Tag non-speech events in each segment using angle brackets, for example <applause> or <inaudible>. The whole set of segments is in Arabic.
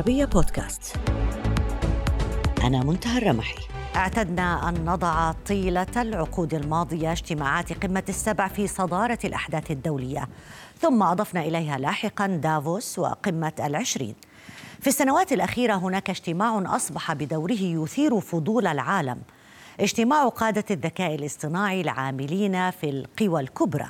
العربية بودكاست. أنا منتهى الرمحي. اعتدنا أن نضع طيلة العقود الماضية اجتماعات قمة السبع في صدارة الأحداث الدولية. ثم أضفنا إليها لاحقا دافوس وقمة العشرين. في السنوات الأخيرة هناك اجتماع أصبح بدوره يثير فضول العالم. اجتماع قادة الذكاء الاصطناعي العاملين في القوى الكبرى.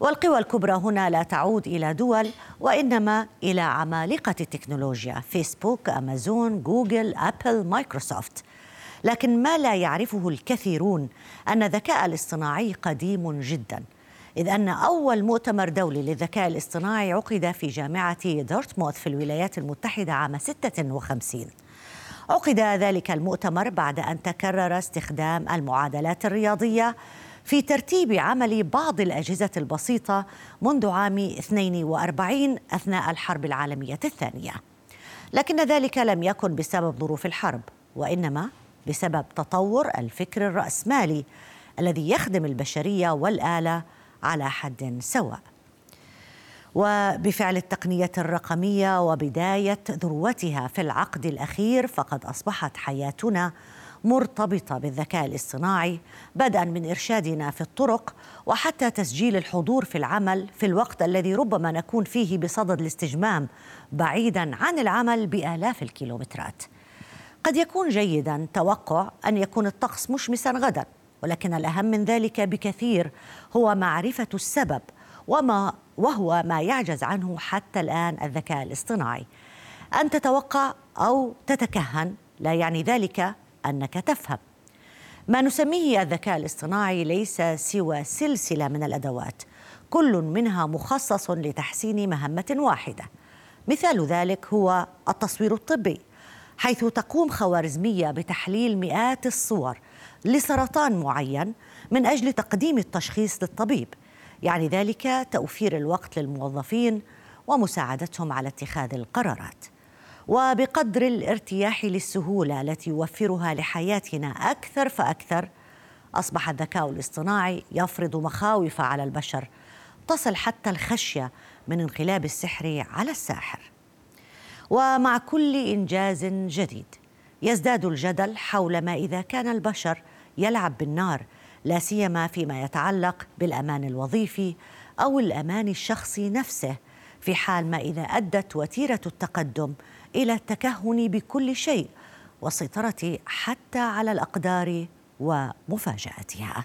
والقوى الكبرى هنا لا تعود إلى دول وإنما إلى عمالقة التكنولوجيا فيسبوك أمازون جوجل أبل مايكروسوفت. لكن ما لا يعرفه الكثيرون أن الذكاء الاصطناعي قديم جدا إذ أن أول مؤتمر دولي للذكاء الاصطناعي عقد في جامعة دارتموث في الولايات المتحدة عام 56 عقد ذلك المؤتمر بعد أن تكرر استخدام المعادلات الرياضية في ترتيب عمل بعض الأجهزة البسيطة منذ عام 42 أثناء الحرب العالمية الثانية. لكن ذلك لم يكن بسبب ظروف الحرب وإنما بسبب تطور الفكر الرأسمالي الذي يخدم البشرية والآلة على حد سواء. وبفعل التقنية الرقمية وبداية ذروتها في العقد الأخير فقد أصبحت حياتنا مرتبطة بالذكاء الاصطناعي بدءا من إرشادنا في الطرق وحتى تسجيل الحضور في العمل في الوقت الذي ربما نكون فيه بصدد الاستجمام بعيدا عن العمل بآلاف الكيلومترات. قد يكون جيدا توقع أن يكون الطقس مشمسا غدا ولكن الأهم من ذلك بكثير هو معرفة السبب وما وهو ما يعجز عنه حتى الآن الذكاء الاصطناعي. أن تتوقع أو تتكهن لا يعني ذلك أنك تفهم. ما نسميه الذكاء الاصطناعي ليس سوى سلسلة من الأدوات. كل منها مخصص لتحسين مهمة واحدة. مثال ذلك هو التصوير الطبي حيث تقوم خوارزمية بتحليل مئات الصور لسرطان معين من أجل تقديم التشخيص للطبيب. يعني ذلك توفير الوقت للموظفين ومساعدتهم على اتخاذ القرارات. وبقدر الارتياح للسهولة التي يوفرها لحياتنا أكثر فأكثر أصبح الذكاء الاصطناعي يفرض مخاوف على البشر تصل حتى الخشية من انقلاب السحر على الساحر. ومع كل إنجاز جديد يزداد الجدل حول ما إذا كان البشر يلعب بالنار لا سيما فيما يتعلق بالأمان الوظيفي أو الأمان الشخصي نفسه في حال ما إذا أدت وتيرة التقدم إلى التكهن بكل شيء والسيطره حتى على الأقدار ومفاجأتها.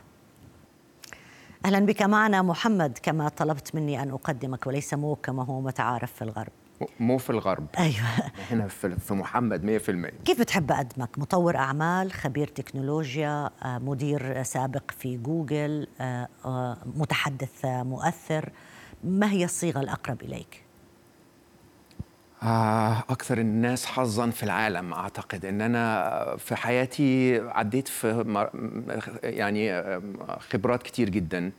أهلا بك معنا محمد كما طلبت مني أن أقدمك وليس مو كما هو متعارف في الغرب. مو في الغرب. أيوه. هنا في محمد 100% كيف بتحب اقدمك مطور أعمال خبير تكنولوجيا آه، مدير سابق في جوجل آه، آه، متحدث مؤثر. ما هي الصيغة الأقرب إليك؟ أكثر الناس حظا في العالم أعتقد. أن أنا في حياتي عديت في يعني خبرات كتير جدا.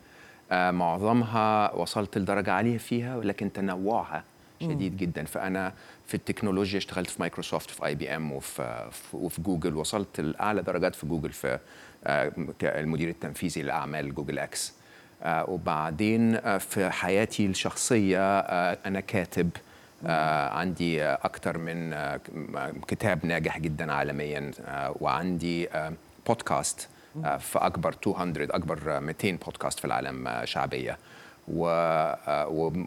معظمها وصلت لدرجة عالية فيها ولكن تنوعها شديد جدا. فأنا في التكنولوجيا اشتغلت في مايكروسوفت في IBM وفي وفي جوجل. وصلت لأعلى درجات في جوجل في المدير التنفيذي لاعمال جوجل إكس وبعدين في حياتي الشخصية أنا كاتب. عندي أكثر من كتاب ناجح جدا عالميا وعندي بودكاست في أكبر 200 أكبر 200 بودكاست في العالم شعبية.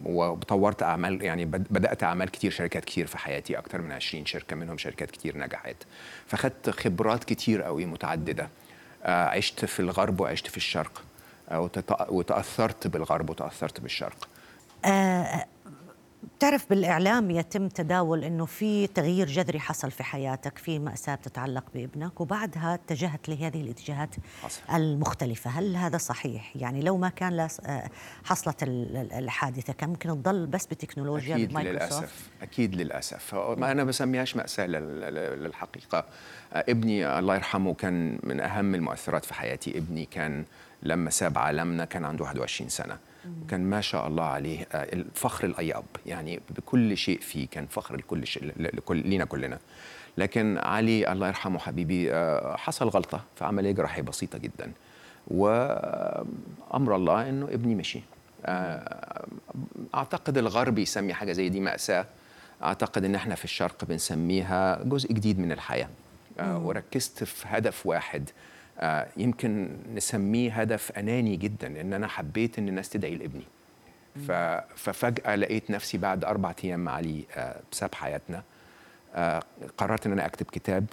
وطورت أعمال يعني بدأت أعمال كتير شركات كتير في حياتي أكتر من 20 شركة منهم شركات كتير نجحت. فخدت خبرات كتير قوي متعددة. عشت في الغرب وعشت في الشرق. وتأثرت بالغرب وتأثرت بالشرق. آه بتعرف بالإعلام يتم تداول أنه في تغيير جذري حصل في حياتك في مأساة تتعلق بابنك وبعدها اتجهت لهذه الاتجاهات حصل. المختلفة. هل هذا صحيح؟ يعني لو ما كان حصلت الحادثة كان ممكن تضل بس بتكنولوجيا أكيد للأسف. أكيد للأسف. ما أنا بسميهاش مأساة للحقيقة. ابني الله يرحمه كان من أهم المؤثرات في حياتي. ابني كان لما ساب عالمنا كان عنده 21 سنة. وكان ما شاء الله عليه الفخر لأي أب يعني بكل شيء فيه كان فخر لكل شيء لكل لينا كلنا. لكن علي الله يرحمه حبيبي حصل غلطة في عمليه جراحيه بسيطة جدا. وأمر الله إنه ابني مشي. أعتقد الغرب يسمي حاجة زي دي مأساة. أعتقد إن إحنا في الشرق بنسميها جزء جديد من الحياة. آه، وركزت في هدف واحد. آه، يمكن نسميه هدف أناني جدا ان أنا حبيت إن الناس تدعي لابني. ففجأة لقيت نفسي بعد أربع أيام مع علي آه، بسبب حياتنا آه، قررت إن أنا أكتب كتاب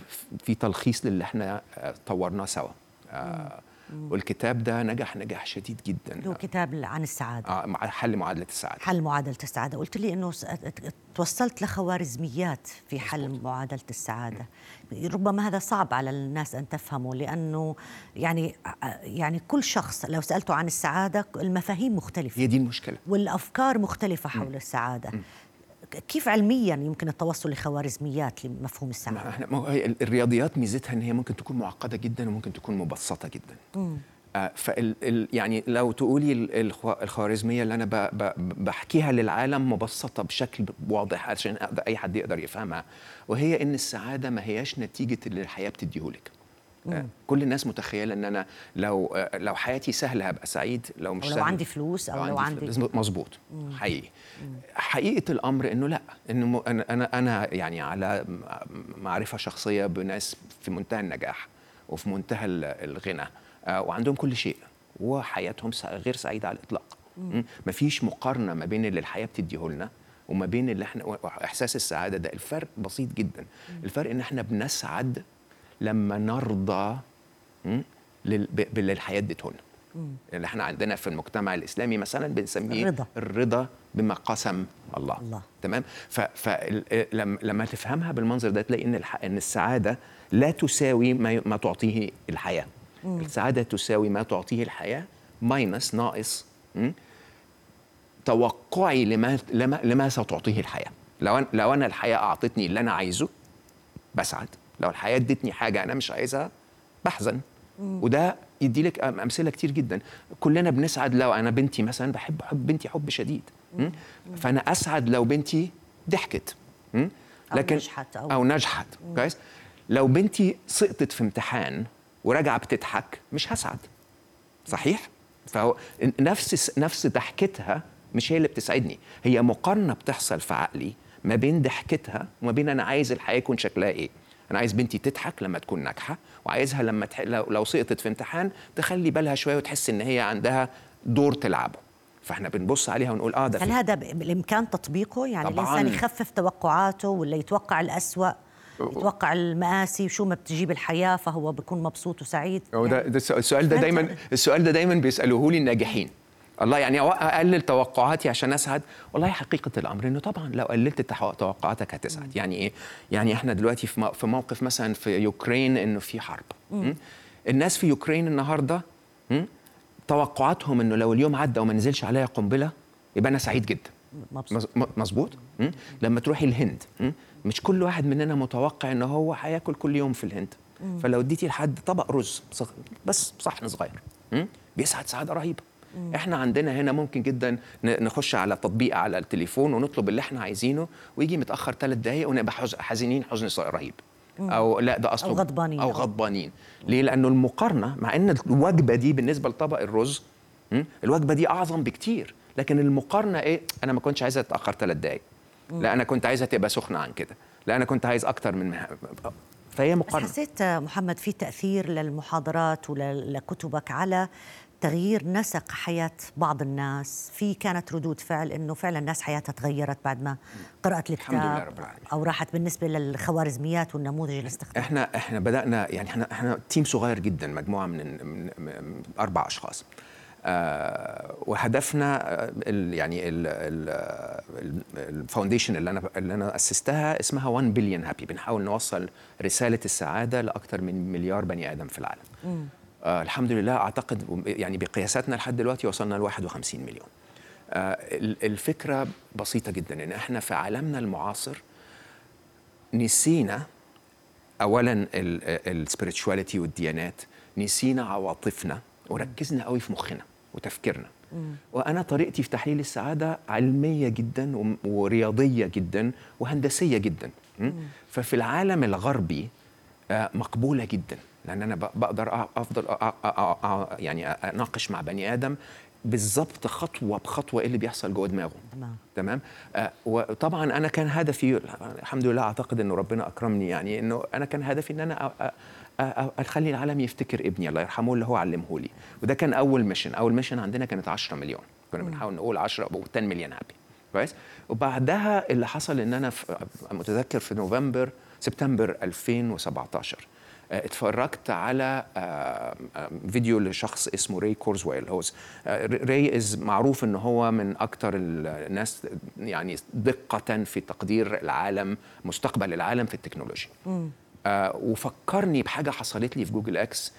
في تلخيص للي إحنا آه، طورناه سوا. آه، والكتاب ده نجح نجاح شديد جدا. كتاب عن السعادة. آه، حل معادلة السعادة. حل معادلة السعادة. قلت لي أنه س- توصلت لخوارزميات في حل معادلة السعادة. ربما هذا صعب على الناس أن تفهمه لأنه يعني يعني كل شخص لو سألته عن السعادة المفاهيم مختلفة. هي دي المشكلة. والأفكار مختلفة حول السعادة. كيف علميا يمكن التوصل لخوارزميات لمفهوم السعادة؟ ما إحنا ما هي الرياضيات ميزتها إن هي ممكن تكون معقدة جدا وممكن تكون مبسطة جدا. آه فال ال يعني لو تقولي ال- الخوا- الخوارزمية اللي أنا ب ب بحكيها للعالم مبسطة بشكل واضح عشان أي حد يقدر يفهمها وهي إن السعادة ما هياش نتيجة اللي الحياة بتديهولك. كل الناس متخيلة إن أنا لو آه لو حياتي سهلة هبقى سعيد لو مش لو عندي فلوس أو لو عندي- فلوس. مظبوط. حقيقي. حقيقة الأمر إنه لأ إنه أنا أنا يعني على معرفة شخصية بناس في منتهى النجاح وفي منتهى ال- الغنى آه، وعندهم كل شيء وحياتهم غير سعيدة على الإطلاق? مفيش مقارنة ما بين اللي الحياة بتديه لنا وما بين اللي إحنا إحساس السعادة ده. الفرق بسيط جدا. الفرق إن إحنا بنسعد لما نرضى باللي الحياة ادته لنا اللي إحنا عندنا في المجتمع الإسلامي مثلا بنسميه الرضا. الرضا بما قسم الله, الله. تمام؟ فلما لما تفهمها بالمنظر ده تلاقي إن الح... إن السعادة لا تساوي ما, ما تعطيه الحياة. السعادة تساوي ما تعطيه الحياة ماينس ناقص م? توقعي لما لما لما ستعطيه الحياة. لو أنا لو أنا الحياة أعطتني اللي أنا عايزه بسعد. لو الحياة ادتني حاجة أنا مش عايزها بحزن. وده يدي لك أمثلة كتير جدا. كلنا بنسعد لو أنا بنتي مثلا بحب حب بنتي حب شديد? فأنا أسعد لو بنتي ضحكت. م? أو نجحت أو- أو نجحت. كويس؟ لو بنتي سقطت في امتحان وراجعة بتضحك مش هسعد. صحيح؟ فهو نفس نفس ضحكتها مش هي اللي بتسعدني. هي مقارنة بتحصل في عقلي ما بين ضحكتها وما بين أنا عايز الحياة يكون شكلها إيه. أنا عايز بنتي تضحك لما تكون ناجحة وعايزها لما تح... لو... سقطت في امتحان تخلي بالها شوية وتحس إن هي عندها دور تلعبه. فإحنا بنبص عليها ونقول آه ده هل هذا ب- بالإمكان تطبيقه؟ يعني طبعاً. الإنسان يخفف توقعاته ولا يتوقع الأسوأ؟ يتوقع المآسي وشو ما بتجيب الحياة فهو بيكون مبسوط وسعيد؟ هو ده, يعني ده السؤال- ده دايما السؤال ده دايما بيسألوه لي الناجحين. الله يعني أقلل توقعاتي عشان أسعد. والله حقيقة الأمر إنه طبعا لو قللت توقعاتك هتسعد. يعني إيه؟ يعني إحنا دلوقتي في مو- في موقف مثلا في يوكرين إنه في حرب. م? الناس في يوكرين النهارده? توقعاتهم إنه لو اليوم عدى وما نزلش عليا قنبلة يبقى أنا سعيد جدا. مظبوط? لما تروحي الهند? مش كل واحد مننا متوقع ان هو هياكل كل يوم في الهند. فلو اديتي لحد طبق رز بس صحن صغير? بيسعد سعادة رهيبة. إحنا عندنا هنا ممكن جدا نخش على تطبيق على التليفون ونطلب اللي إحنا عايزينه ويجي متأخر ثلاث دقائق ونبقى حز- حزينين حزن رهيب. أو لا ده أصله أو غضبانين. أو غضبانين. ليه؟ لأنه المقارنة مع إن الوجبة دي بالنسبة لطبق الرز? الوجبة دي أعظم بكتير. لكن المقارنة إيه؟ أنا ما كنتش عايزها تتأخر ثلاث دقائق لا أنا كنت عايزها تبقى سخنة عن كده. لا أنا كنت عايز أكتر من مه... فهي مقارنة. حسيت محمد في تأثير للمحاضرات ولكتبك على تغيير نسق حياة بعض الناس. في كانت ردود فعل إنه فعلا الناس حياتها تغيرت بعد ما قرأت الكتاب الحمد لله رب العالمين. أوراح بالنسبة للخوارزميات والنموذج اللي استخدمه إحنا إحنا بدأنا يعني إحنا إحنا team صغير جدا مجموعة من, من, من أربع أشخاص. آه وهدفنا آه، ال يعني ال foundation اللي أنا اللي أنا أسستها اسمها 1 Billion Happy بنحاول نوصل رسالة السعادة لأكثر من مليار بني آدم في العالم. الحمد لله أعتقد يعني بقياساتنا لحد دلوقتي وصلنا ل 51 مليون. آه ال- الفكرة بسيطة جدا إن إحنا في عالمنا المعاصر نسينا اولا السبirituality والديانات نسينا عواطفنا وركزنا قوي في مخنا وتفكيرنا. وأنا طريقتي في تحليل السعادة علمية جدا ورياضية جدا وهندسية جدا? ففي العالم الغربي آه، مقبولة جدا. لأن أنا بقدر أفضل يعني أناقش مع بني آدم بالظبط خطوة بخطوة إيه اللي بيحصل جوه دماغه. تمام. تمام؟ آه وطبعا أنا كان هدفي الحمد لله أعتقد إنه ربنا أكرمني يعني إنه أنا كان هدفي إن أنا أخلي العالم يفتكر ابني الله يرحمه اللي هو علمه لي. وده كان أول mission أول mission عندنا كانت 10 مليون. كنا بنحاول نقول 10 أو 10 million happy كويس؟ وبعدها اللي حصل إن أنا متذكر في نوفمبر سبتمبر 2017 آه، اتفرجت على آه، آه، فيديو لشخص اسمه Ray Kurzweil. هو Ray is معروف إن هو من أكتر الناس يعني دقة في تقدير العالم مستقبل العالم في التكنولوجيا. وفكرني بحاجة حصلت لي في Google X.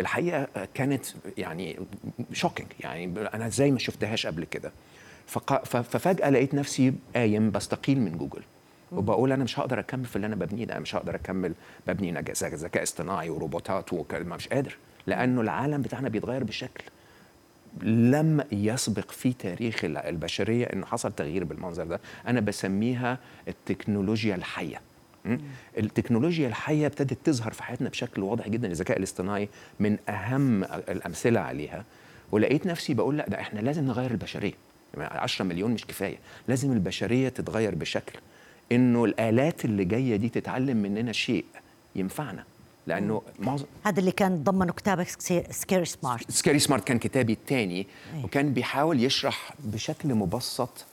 الحقيقة آه، كانت يعني shocking يعني أنا إزاي ما شفتهاش قبل كده. فق- ف- ففجأة لقيت نفسي قايم بستقيل من جوجل. وبقول أنا مش هقدر أكمل في اللي أنا ببنيه ده أنا مش هقدر أكمل ببني ذكاء اصطناعي وروبوتات وكلام مش قادر لأنه العالم بتاعنا بيتغير بشكل لم يسبق في تاريخ ال- البشرية إنه حصل تغيير بالمنظر ده. أنا بسميها التكنولوجيا الحية? التكنولوجيا الحية ابتدت تظهر في حياتنا بشكل واضح جدا الذكاء الاصطناعي من أهم الأمثلة عليها. ولقيت نفسي بقول لأ ده إحنا لازم نغير البشرية. 10 مليون مش كفاية. لازم البشرية تتغير بشكل. إنه الآلات اللي جاية دي تتعلم مننا شيء ينفعنا. لأنه معظم هذا اللي كان ضمن كتابك Scary Smart Scary Smart كان كتابي الثاني أي. وكان بيحاول يشرح بشكل مبسط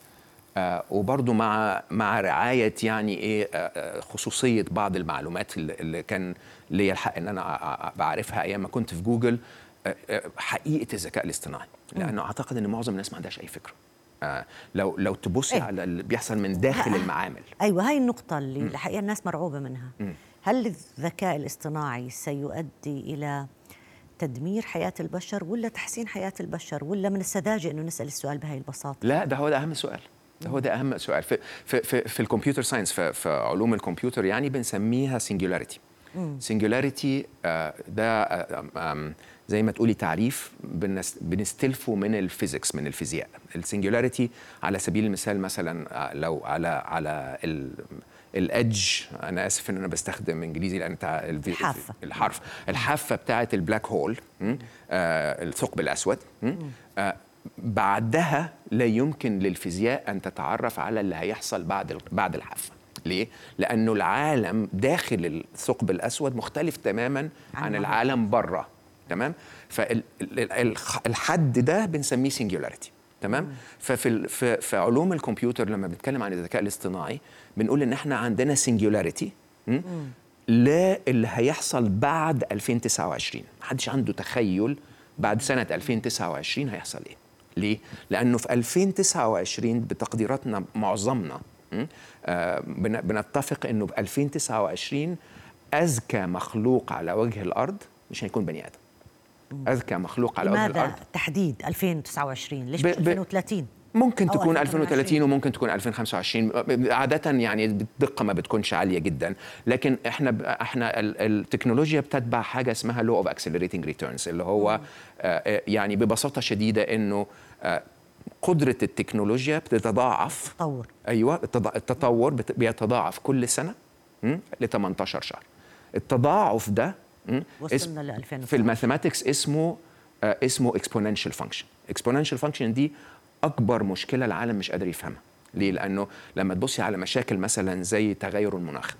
آه وبرضه مع مع رعاية يعني إيه آه آه، خصوصية بعض المعلومات اللي, كان ليا الحق إن أنا بعرفها أيام ما كنت في جوجل آه آه، حقيقة الذكاء الاصطناعي. لأنه أعتقد إن معظم الناس ما عندهاش أي فكرة. لو لو تبصي إيه. على اللي بيحصل من داخل المعامل. أيوه هاي النقطة اللي الحقيقة الناس مرعوبة منها. هل الذكاء الاصطناعي سيؤدي إلى تدمير حياة البشر ولا تحسين حياة البشر ولا من السذاجة إنه نسأل السؤال بهاي البساطة؟ لا ده هو ده أهم سؤال. ده هو ده أهم سؤال. في في في, في ال computer science في, في علوم الكمبيوتر يعني بنسميها singularity singularity ده آه، زي ما تقولي تعريف بنس- بنستلفه من ال physics من الفيزياء ال singularity على سبيل المثال مثلا آه، لو على على ال ال edge أنا آسف إن أنا بستخدم إنجليزي لأن الحافة. الحرف الحافة بتاعه ال black hole? آه الثقب الأسود? آه بعدها لا يمكن للفيزياء أن تتعرف على اللي هيحصل بعد بعد الحافة ليه؟ لأنه العالم داخل الثقب الأسود مختلف تماما عن عن. العالم بره تمام؟ فالحد ده بنسميه singularity تمام؟ ففي في في علوم الكمبيوتر لما بنتكلم عن الذكاء الاصطناعي بنقول إن إحنا عندنا singularity لا اللي هيحصل بعد 2029 محدش عنده تخيل بعد سنة 2029 هيحصل إيه ليه؟ لأنه في 2029 بتقديراتنا معظمنا? آه، بن- بنتفق إنه ب 2029 اذكى مخلوق على وجه الأرض مش هيكون بني آدم أذكى مخلوق على وجه لماذا الأرض. تحديد 2029 ليش ب- مش ب- 2030 ممكن تكون 2028. 2030 وممكن تكون 2025 عادة يعني الدقة ما بتكونش عالية جدا. لكن إحنا ب- إحنا ال- التكنولوجيا بتتبع حاجة اسمها law of accelerating returns اللي هو آه، آه، يعني ببساطة شديدة إنه آه، قدرة التكنولوجيا بتتضاعف. تطور. أيوه التض- التطور بيتضاعف كل سنة ل 18 شهر. التضاعف ده وصلنا ل 2019. في ال mathematics اسمه آه اسمه exponential function exponential function دي أكبر مشكلة العالم مش قادر يفهمها. ليه؟ لأنه لما تبصي على مشاكل مثلا زي تغير المناخ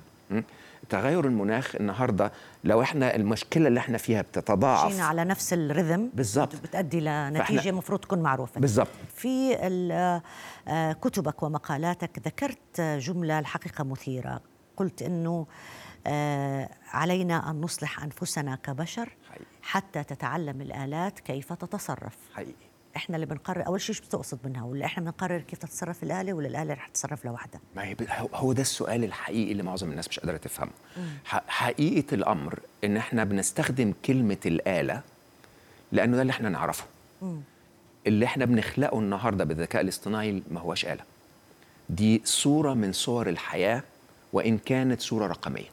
تغير المناخ النهارده لو إحنا المشكلة اللي إحنا فيها بتتضاعف ماشيين على نفس الرذم بالظبط. بتؤدي فإحنا- المفروض تكون معروفة. بالظبط في آه، كتبك ومقالاتك ذكرت جملة الحقيقة مثيرة. قلت آه، علينا أن نصلح أنفسنا كبشر حقيقي. حتى تتعلم الآلات كيف تتصرف. حقيقي. إحنا اللي بنقرر أول شيء شو بتقصد منها؟ ولا إحنا بنقرر كيف تتصرف الآلة ولا الآلة رح تتصرف لوحدها؟ ما هي هو- ده السؤال الحقيقي اللي معظم الناس مش قادرة تفهمه. حقيقة الأمر إن إحنا بنستخدم كلمة الآلة لأنه ده اللي إحنا نعرفه. اللي إحنا بنخلقه النهارده بالذكاء الاصطناعي ما هوش آلة. دي صورة من صور الحياة وإن كانت صورة رقمية.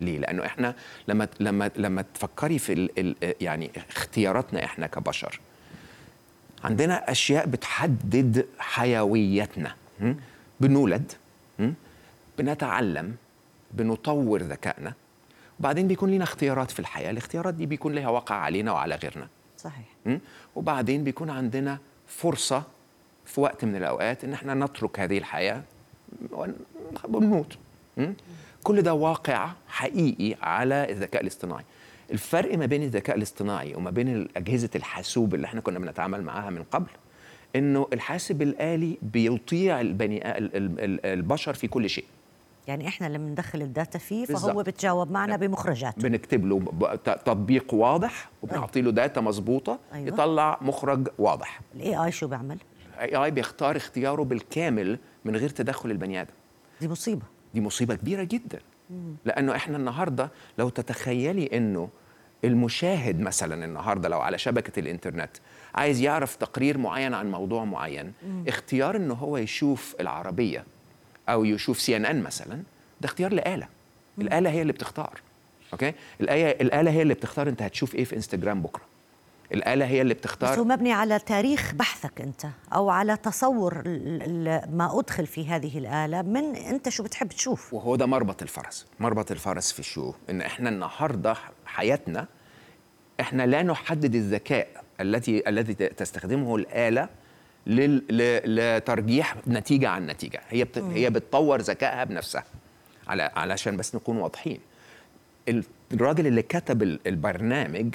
ليه؟ لأنه إحنا لما لما لما تفكري في ال ال يعني اختياراتنا إحنا كبشر عندنا أشياء بتحدد حيويتنا? بنولد? بنتعلم بنطور ذكائنا وبعدين بيكون لنا اختيارات في الحياة الاختيارات دي بيكون لها وقع علينا وعلى غيرنا صحيح? وبعدين بيكون عندنا فرصة في وقت من الأوقات إن إحنا نترك هذه الحياة ون- ونموت? كل ده واقع حقيقي على الذكاء الاصطناعي. الفرق ما بين الذكاء الاصطناعي وما بين اجهزه الحاسوب اللي إحنا كنا بنتعامل معاها من قبل إنه الحاسب الآلي بيطيع البني ال- ال- ال- البشر في كل شيء. يعني إحنا لما ندخل ال data فيه فهو بالظبط. بتجاوب معنا نعم. بمخرجاته. بنكتب له تطبيق واضح وبنعطي له data مظبوطة أيوة. يطلع مخرج واضح. ال AI شو بيعمل؟ ال AI بيختار اختياره بالكامل من غير تدخل البني آدم. دي مصيبة. دي مصيبة كبيرة جدا. لأنه إحنا النهارده لو تتخيلي إنه المشاهد مثلا النهارده لو على شبكة الإنترنت عايز يعرف تقرير معين عن موضوع معين اختيار إنه هو يشوف العربية أو يشوف CNN مثلا ده اختيار لآلة. الآلة هي اللي بتختار okay؟ الآ- الآلة هي اللي بتختار أنت هتشوف إيه في إنستجرام بكرة. الآلة هي اللي بس بتختار هو مبني على تاريخ بحثك أنت أو على تصور ما أدخل في هذه الآلة من أنت شو بتحب تشوف. وهو ده مربط الفرس. مربط الفرس في شو؟ إن إحنا النهارده حياتنا إحنا لا نحدد الذكاء التي الذي تستخدمه الآلة لل... ل... لترجيح نتيجة عن نتيجة. هي بت... هي بتطور ذكائها بنفسها. على علشان بس نكون واضحين. الراجل اللي كتب ال- البرنامج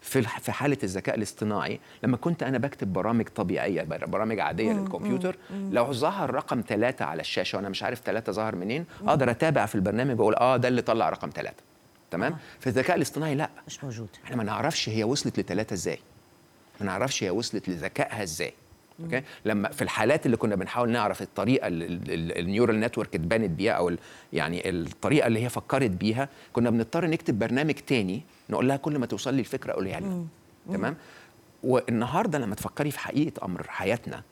في في حالة الذكاء الاصطناعي لما كنت أنا بكتب برامج طبيعية بر- برامج عادية للكمبيوتر لو ظهر رقم ثلاثة على الشاشة وأنا مش عارف ثلاثة ظهر منين أقدر أتابع في البرنامج وأقول آه ده اللي طلع رقم ثلاثة تمام؟ في الذكاء الاصطناعي لا. مش موجود. إحنا ما نعرفش هي وصلت لثلاثة إزاي. ما نعرفش هي وصلت لذكائها إزاي. okay؟ لما في الحالات اللي كنا بنحاول نعرف الطريقة ال neural network اتبنت بيها أو يعني الطريقة اللي هي فكرت بيها كنا بنضطر نكتب برنامج تاني نقول لها كل ما توصل لي الفكرة قوليها لي تمام؟ والنهاردة لما تفكري في حقيقة أمر حياتنا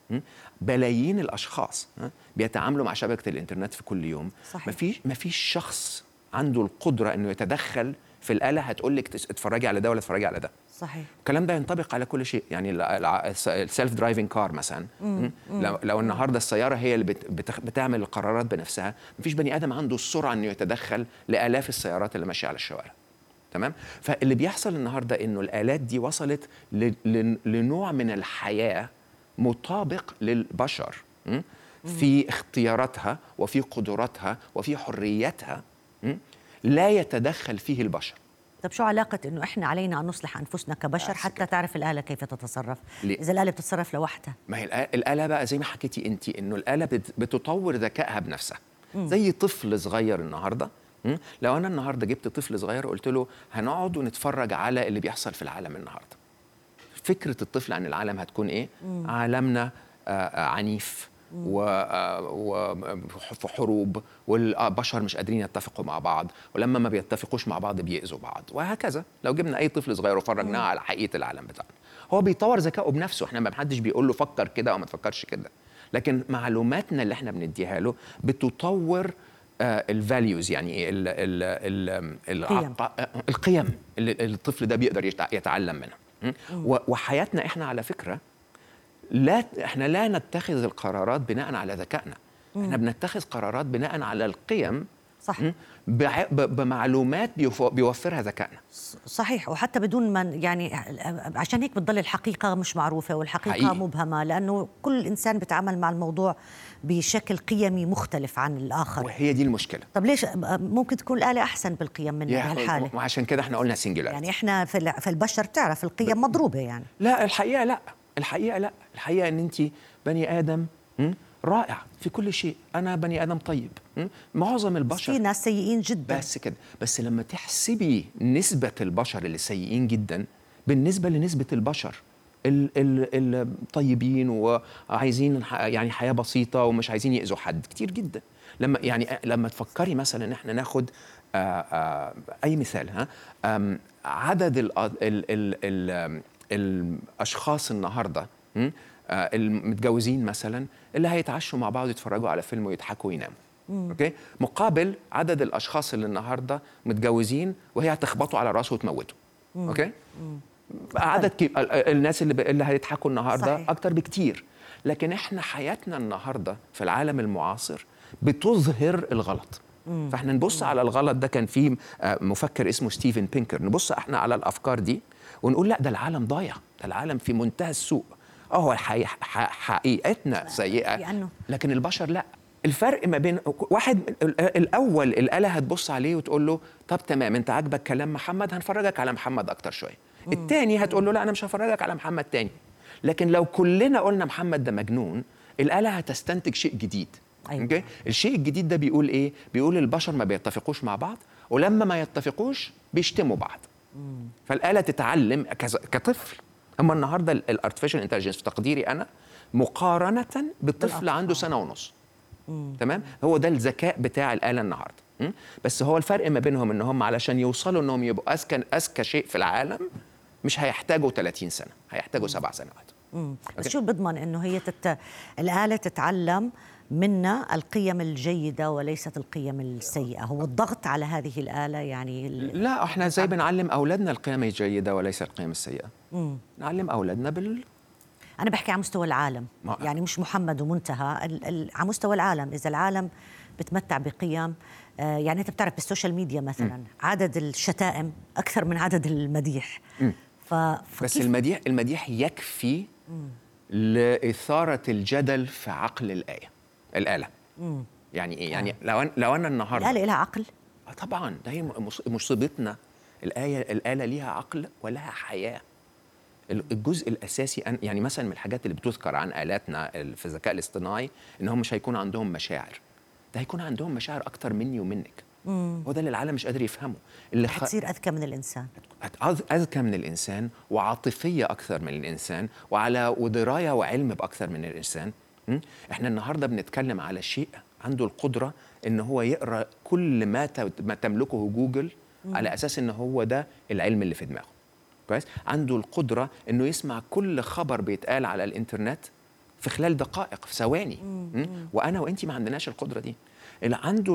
بلايين الأشخاص بيتعاملوا مع شبكة الإنترنت في كل يوم. صحيح. مفيش مفيش شخص عنده القدرة إنه يتدخل في الآلة هتقول لك اتفرجي على ده ولا اتفرجي على ده. صحيح. الكلام ده ينطبق على كل شيء. يعني ال self-driving car مثلا. مم. لو, لو النهارده السيارة هي اللي بت بتخ- بتعمل القرارات بنفسها مفيش بني آدم عنده السرعة إنه يتدخل لآلاف السيارات اللي ماشية على الشوارع. تمام؟ فاللي بيحصل النهارده إنه الآلات دي وصلت ل- ل- لنوع من الحياة مطابق للبشر؟ في اختياراتها وفي قدراتها وفي حريتها؟ لا يتدخل فيه البشر طب شو علاقة إنه إحنا علينا أن نصلح أنفسنا كبشر بس حتى. تعرف الآلة كيف تتصرف؟ ليه؟ إذا الآلة بتتصرف لوحدها ما هي الآ- الآلة بقى زي ما حكيتي أنت إنه الآلة بت- بتطور ذكائها بنفسها زي طفل صغير النهارده? لو أنا النهارده جبت طفل صغير وقلت له هنقعد ونتفرج على اللي بيحصل في العالم النهارده فكرة الطفل عن العالم هتكون إيه؟ عالمنا آه، آه، عنيف وفي حروب والبشر مش قادرين يتفقوا مع بعض ولما ما بيتفقوش مع بعض بيأذوا بعض وهكذا. لو جبنا أي طفل صغير وفرجناه على حقيقة العالم بتاعنا. هو بيطور ذكائه بنفسه إحنا ما حدش بيقول له فكر كده أو ما تفكرش كده. لكن معلوماتنا اللي إحنا بنديها له بتطور الفاليوز يعني إيه ال ال ال القيم. اللي الطفل ده بيقدر يتع- يتعلم منها. وحياتنا إحنا على فكرة لا إحنا لا نتخذ القرارات بناء على ذكائنا. إحنا بنتخذ قرارات بناء على القيم صح. بمعلومات بيوف- بيوفرها ذكائنا. صحيح. وحتى بدون ما يعني عشان هيك بتضل الحقيقة مش معروفة والحقيقة حقيقي. مبهمة لأنه كل إنسان بيتعامل مع الموضوع بشكل قيمي مختلف عن الآخر. وهي دي المشكلة. طب ليش ممكن تكون الآلة أحسن بالقيم من بهالحالة وعشان كده إحنا قلنا سنجولار يعني إحنا في ال- في البشر تعرف القيم مضروبة يعني. لا الحقيقة لا. الحقيقة لا. الحقيقة إن انت بني آدم? رائع في كل شيء. أنا بني آدم طيب? معظم البشر. في ناس سيئين جدا. بس كده. بس لما تحسبي نسبة البشر اللي سيئين جدا بالنسبة لنسبة البشر ال- ال- الطيبين وعايزين يعني حياة بسيطة ومش عايزين يأذوا حد كتير جدا. لما يعني لما تفكري مثلا إن إحنا ناخد آه، آه، أي مثال ها؟ عدد ال ال ال ال الأشخاص النهارده? آه، المتجوزين مثلا اللي هيتعشوا مع بعض يتفرجوا على فيلم ويضحكوا ويناموا. okay؟ مقابل عدد الأشخاص اللي النهارده متجوزين وهي هتخبطوا على راسه وتموته. okay؟ عدد كي... ال- ال- الناس اللي ب... اللي هيضحكوا النهارده صحيح. أكتر بكتير. لكن إحنا حياتنا النهارده في العالم المعاصر بتظهر الغلط. فإحنا نبص على الغلط ده كان في آه، مفكر اسمه ستيفن بينكر. نبص إحنا على الأفكار دي ونقول لا ده العالم ضايع ده العالم في منتهى السوء. آه هو حقيقتنا سيئة لكن البشر لا. الفرق ما بين واحد ال- الأول الآلة هتبص عليه وتقول له طب تمام أنت عاجبك كلام محمد هنفرجك على محمد أكتر شوية. التاني هتقول له لا أنا مش هفرجك على محمد تاني. لكن لو كلنا قلنا محمد ده مجنون الآلة هتستنتج شيء جديد. أيوة. أوكي؟ الشيء الجديد ده بيقول إيه؟ بيقول البشر ما بيتفقوش مع بعض ولما ما يتفقوش بيشتموا بعض. فالآلة تتعلم كطفل. أما النهارده ال artificial intelligence في تقديري أنا مقارنة بطفل عنده سنة ونص. تمام؟ هو ده الذكاء بتاع الآلة النهارده? بس هو الفرق ما بينهم إن هم علشان يوصلوا إنهم يبقوا أذكى أذكى شيء في العالم مش هيحتاجوا 30 سنة هيحتاجوا سبع سنوات. بس. شو بضمن إنه هي تت... الآلة تتعلم منا القيم الجيدة وليست القيم السيئة. هو الضغط على هذه الآلة يعني لا إحنا زي بنعلم أولادنا القيم الجيدة وليس القيم السيئة. نعلم أولادنا بال أنا بحكي على مستوى العالم. ما- يعني مش محمد ومنتهى ال... ال... على مستوى العالم. إذا العالم بتمتع بقيم آه يعني أنت بتعرف بالسوشيال ميديا مثلا عدد الشتائم أكثر من عدد المديح. ف... بس المديح المديح يكفي لإثارة الجدل في عقل الآية. الآلة. يعني إيه؟ يعني لو أنا لو أنا النهارده الآلة لها عقل. آه طبعا ده هي مص- مصيبتنا الآية الآلة ليها عقل ولها حياة. ال- الجزء الأساسي أن يعني مثلا من الحاجات اللي بتذكر عن آلاتنا ال- في الذكاء الاصطناعي إنهم مش هيكون عندهم مشاعر. ده هيكون عندهم مشاعر أكتر مني ومنك. هو ده اللي العالم مش قادر يفهمه. اللي خ... حتصير أذكى من الإنسان. أذكى من الإنسان وعاطفية أكثر من الإنسان وعلى ودراية وعلم بأكثر من الإنسان م? إحنا النهاردة بنتكلم على شيء عنده القدرة إن هو يقرأ كل ما ما تملكه جوجل على أساس إن هو ده العلم اللي في دماغه كويس عنده القدرة إنه يسمع كل خبر بيتقال على الإنترنت في خلال دقائق في ثواني م? وأنا وأنت ما عندناش القدرة دي اللي عنده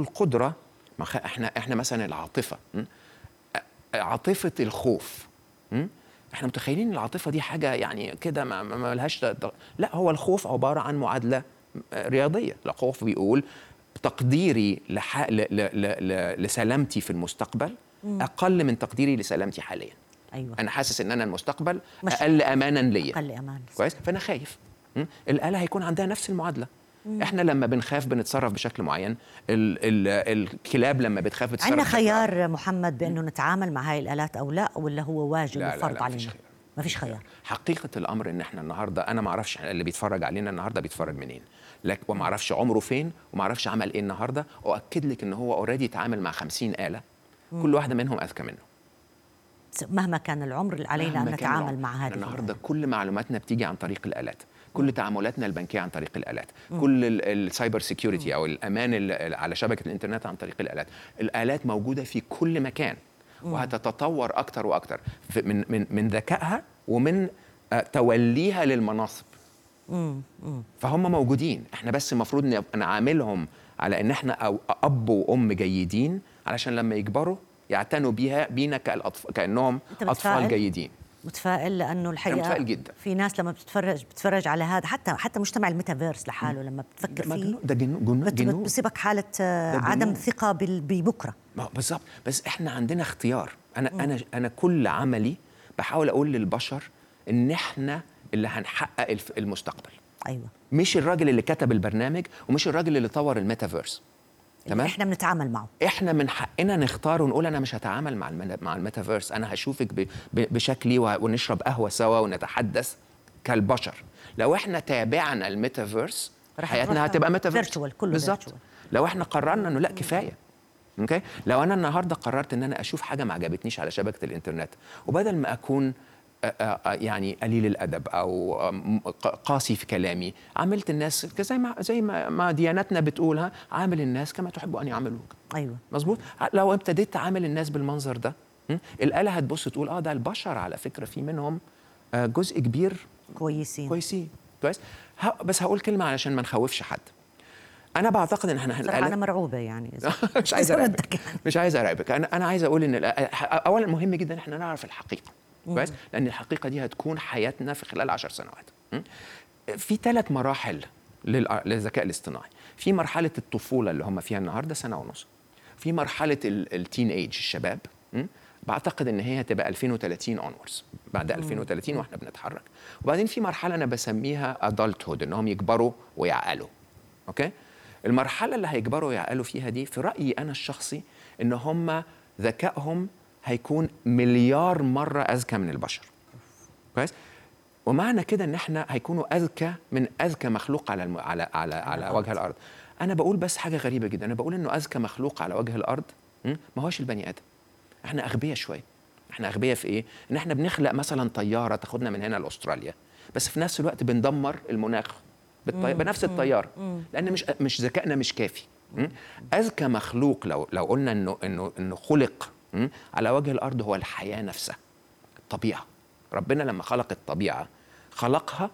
خ- إحنا إحنا مثلا العاطفة? عاطفة الخوف? إحنا متخيلين العاطفة دي حاجة يعني كده ما, لهاش لا هو الخوف عبارة عن معادلة رياضية. الخوف بيقول تقديري لح... ل... ل... ل... لسلامتي في المستقبل أقل من تقديري لسلامتي حاليا. أيوه. أنا حاسس إن أنا المستقبل مش- أقل امانا ليا. أقل أمان كويس؟ فأنا خايف? الآلة هيكون عندها نفس المعادلة. إحنا لما بنخاف بنتصرف بشكل معين. ال ال الكلاب لما بتخاف بتتصرف عندنا خيار محمد بأنه نتعامل مع هاي الآلات أو لا ولا هو واجب وفرض علينا؟ خيار. ما فيش خيار. حقيقة الأمر إن إحنا النهارده أنا ما أعرفش اللي بيتفرج علينا النهارده بيتفرج منين. لكن وما أعرفش عمره فين وما أعرفش عمل إيه النهارده. وأكد لك إن هو already اتعامل مع 50 آلة. كل واحدة منهم أذكى منه. مهما كان العمر علينا أن نتعامل. مع هذه النهارده. كل معلوماتنا بتيجي عن طريق الآلات. كل تعاملاتنا البنكية عن طريق الآلات. كل ال- ال cyber security أو الأمان ال- على شبكة الإنترنت عن طريق الآلات. الآلات موجودة في كل مكان وهتتطور أكتر وأكتر. من من من ذكائها ومن آه، توليها للمناصب. فهم موجودين. إحنا بس المفروض نعاملهم على إن إحنا أو أب وأم جيدين علشان لما يكبروا يعتنوا بيها بينا كالأطف... كأنهم أطفال؟ جيدين. متفائل لأنه الحقيقة متفائل جدا. في ناس لما بتتفرج بتتفرج على هذا حتى حتى مجتمع الميتافيرس لحاله لما بتفكر فيه. ده جنون جنون, بت- جنون. بتصيبك حالة آه، عدم. ثقة ببكرة. بالظبط. بس إحنا عندنا اختيار. أنا أنا أنا كل عملي بحاول أقول للبشر إن إحنا اللي هنحقق المستقبل. أيوه. مش الراجل اللي كتب البرنامج ومش الراجل اللي طور الميتافيرس. تمام؟ إحنا بنتعامل معه. إحنا من حقنا نختار ونقول أنا مش هتعامل مع مع الميتافيرس أنا هشوفك ب- بشكلي ونشرب قهوة سوا ونتحدث كالبشر. لو إحنا تابعنا الميتافيرس حياتنا هتبقى metaverse. Virtual، كله بالظبط. لو إحنا قررنا إنه لا كفاية. okay؟ لو أنا النهارده قررت إن أنا أشوف حاجة ما عجبتنيش على شبكة الإنترنت وبدل ما أكون يعني قليل الأدب أو قاسي في كلامي. عاملت الناس زي ما زي ما ديانتنا بتقولها عامل الناس كما تحب أن يعاملوك أيوه. مظبوط؟ لو ابتديت تعامل الناس بالمنظر ده م? الآلة هتبص تقول آه ده البشر على فكرة في منهم آه، جزء كبير كويسين. كويسين. كويس؟ بس هقول كلمة علشان ما نخوفش حد. أنا بعتقد إن إحنا أنا الآلة مرعوبة يعني. <laughs> مش عايز يعني. <laughs> مش عايز أرعبك. أنا أنا عايز أقول إن اولا مهم جدا إن إحنا نعرف الحقيقة. كويس لأن الحقيقة دي هتكون حياتنا في خلال عشر سنوات. م? في ثلاث مراحل للذكاء الاصطناعي. في مرحلة الطفولة اللي هم فيها النهارده سنة ونص. في مرحلة التين ايج الشباب? بعتقد إن هي هتبقى 2030 onwards بعد 2030 وإحنا بنتحرك. وبعدين في مرحلة أنا بسميها adulthood انهم يكبروا ويعقلوا. okay؟ المرحلة اللي هيكبروا ويعقلوا فيها دي في رأيي أنا الشخصي إن هم ذكائهم هيكون مليار مرة أذكى من البشر. كويس؟ ومعنى كده إن إحنا هيكونوا أذكى من أذكى مخلوق على الم... على على على وجه الأرض. أنا بقول بس حاجة غريبة جدا. أنا بقول إنه أذكى مخلوق على وجه الأرض? ما هوش البني آدم. إحنا أغبياء شوية. إحنا أغبياء في إيه؟ إن إحنا بنخلق مثلا طيارة تاخدنا من هنا لأستراليا بس في نفس الوقت بندمر المناخ بالطي... بنفس الطيارة. لأن مش مش ذكائنا مش كافي? أذكى مخلوق لو لو قلنا إنه إنه إنه خلق? على وجه الأرض هو الحياة نفسها الطبيعة. ربنا لما خلق الطبيعة خلقها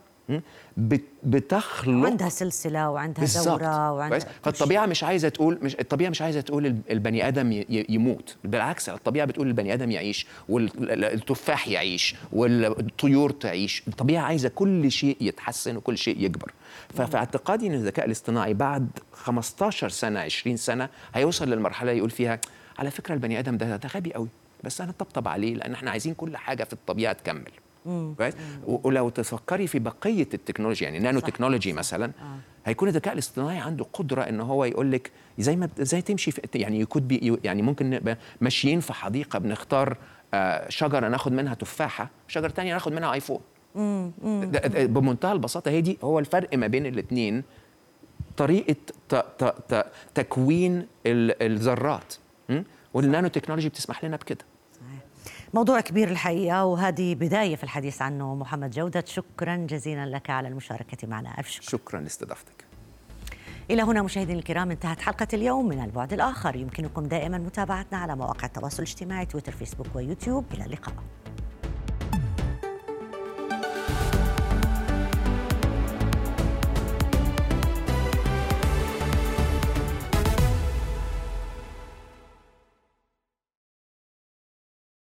بتخلق عندها سلسلة وعندها بالظبط. دورة وعندها؟ فالطبيعة مش عايزة تقول مش الطبيعة مش عايزة تقول ال- البني آدم يموت. بالعكس الطبيعة بتقول البني آدم يعيش والتفاح يعيش والطيور تعيش. الطبيعة عايزة كل شيء يتحسن وكل شيء يكبر. ففي اعتقادي إن الذكاء الاصطناعي بعد 15 سنة 20 سنة هيوصل للمرحلة يقول فيها على فكرة البني آدم ده ده غبي قوي بس أنا طبطب عليه لأن إحنا عايزين كل حاجة في الطبيعة تكمل. ولو تفكري في بقية التكنولوجيا يعني نانو تكنولوجي مثلا هيكون الذكاء الاصطناعي عنده قدرة إن هو يقول لك زي ما زي تمشي في يعني يكون بي يعني ممكن نبقى ماشيين في حديقة بنختار آه، شجرة ناخد منها تفاحة شجرة تانية ناخد منها آيفون. ده- ده- بمنتهى البساطة هي دي هو الفرق ما بين الاثنين طريقة ت ت ت تكوين ال- الذرات? والنانو تكنولوجي بتسمح لنا بكده. موضوع كبير الحقيقة وهذه بداية في الحديث عنه محمد جودة. شكرا جزيلا لك على المشاركة معنا. ألف شكر. شكرا لاستضافتك. إلى هنا مشاهدينا الكرام انتهت حلقة اليوم من البعد الآخر. يمكنكم دائما متابعتنا على مواقع التواصل الاجتماعي تويتر فيسبوك ويوتيوب. إلى اللقاء.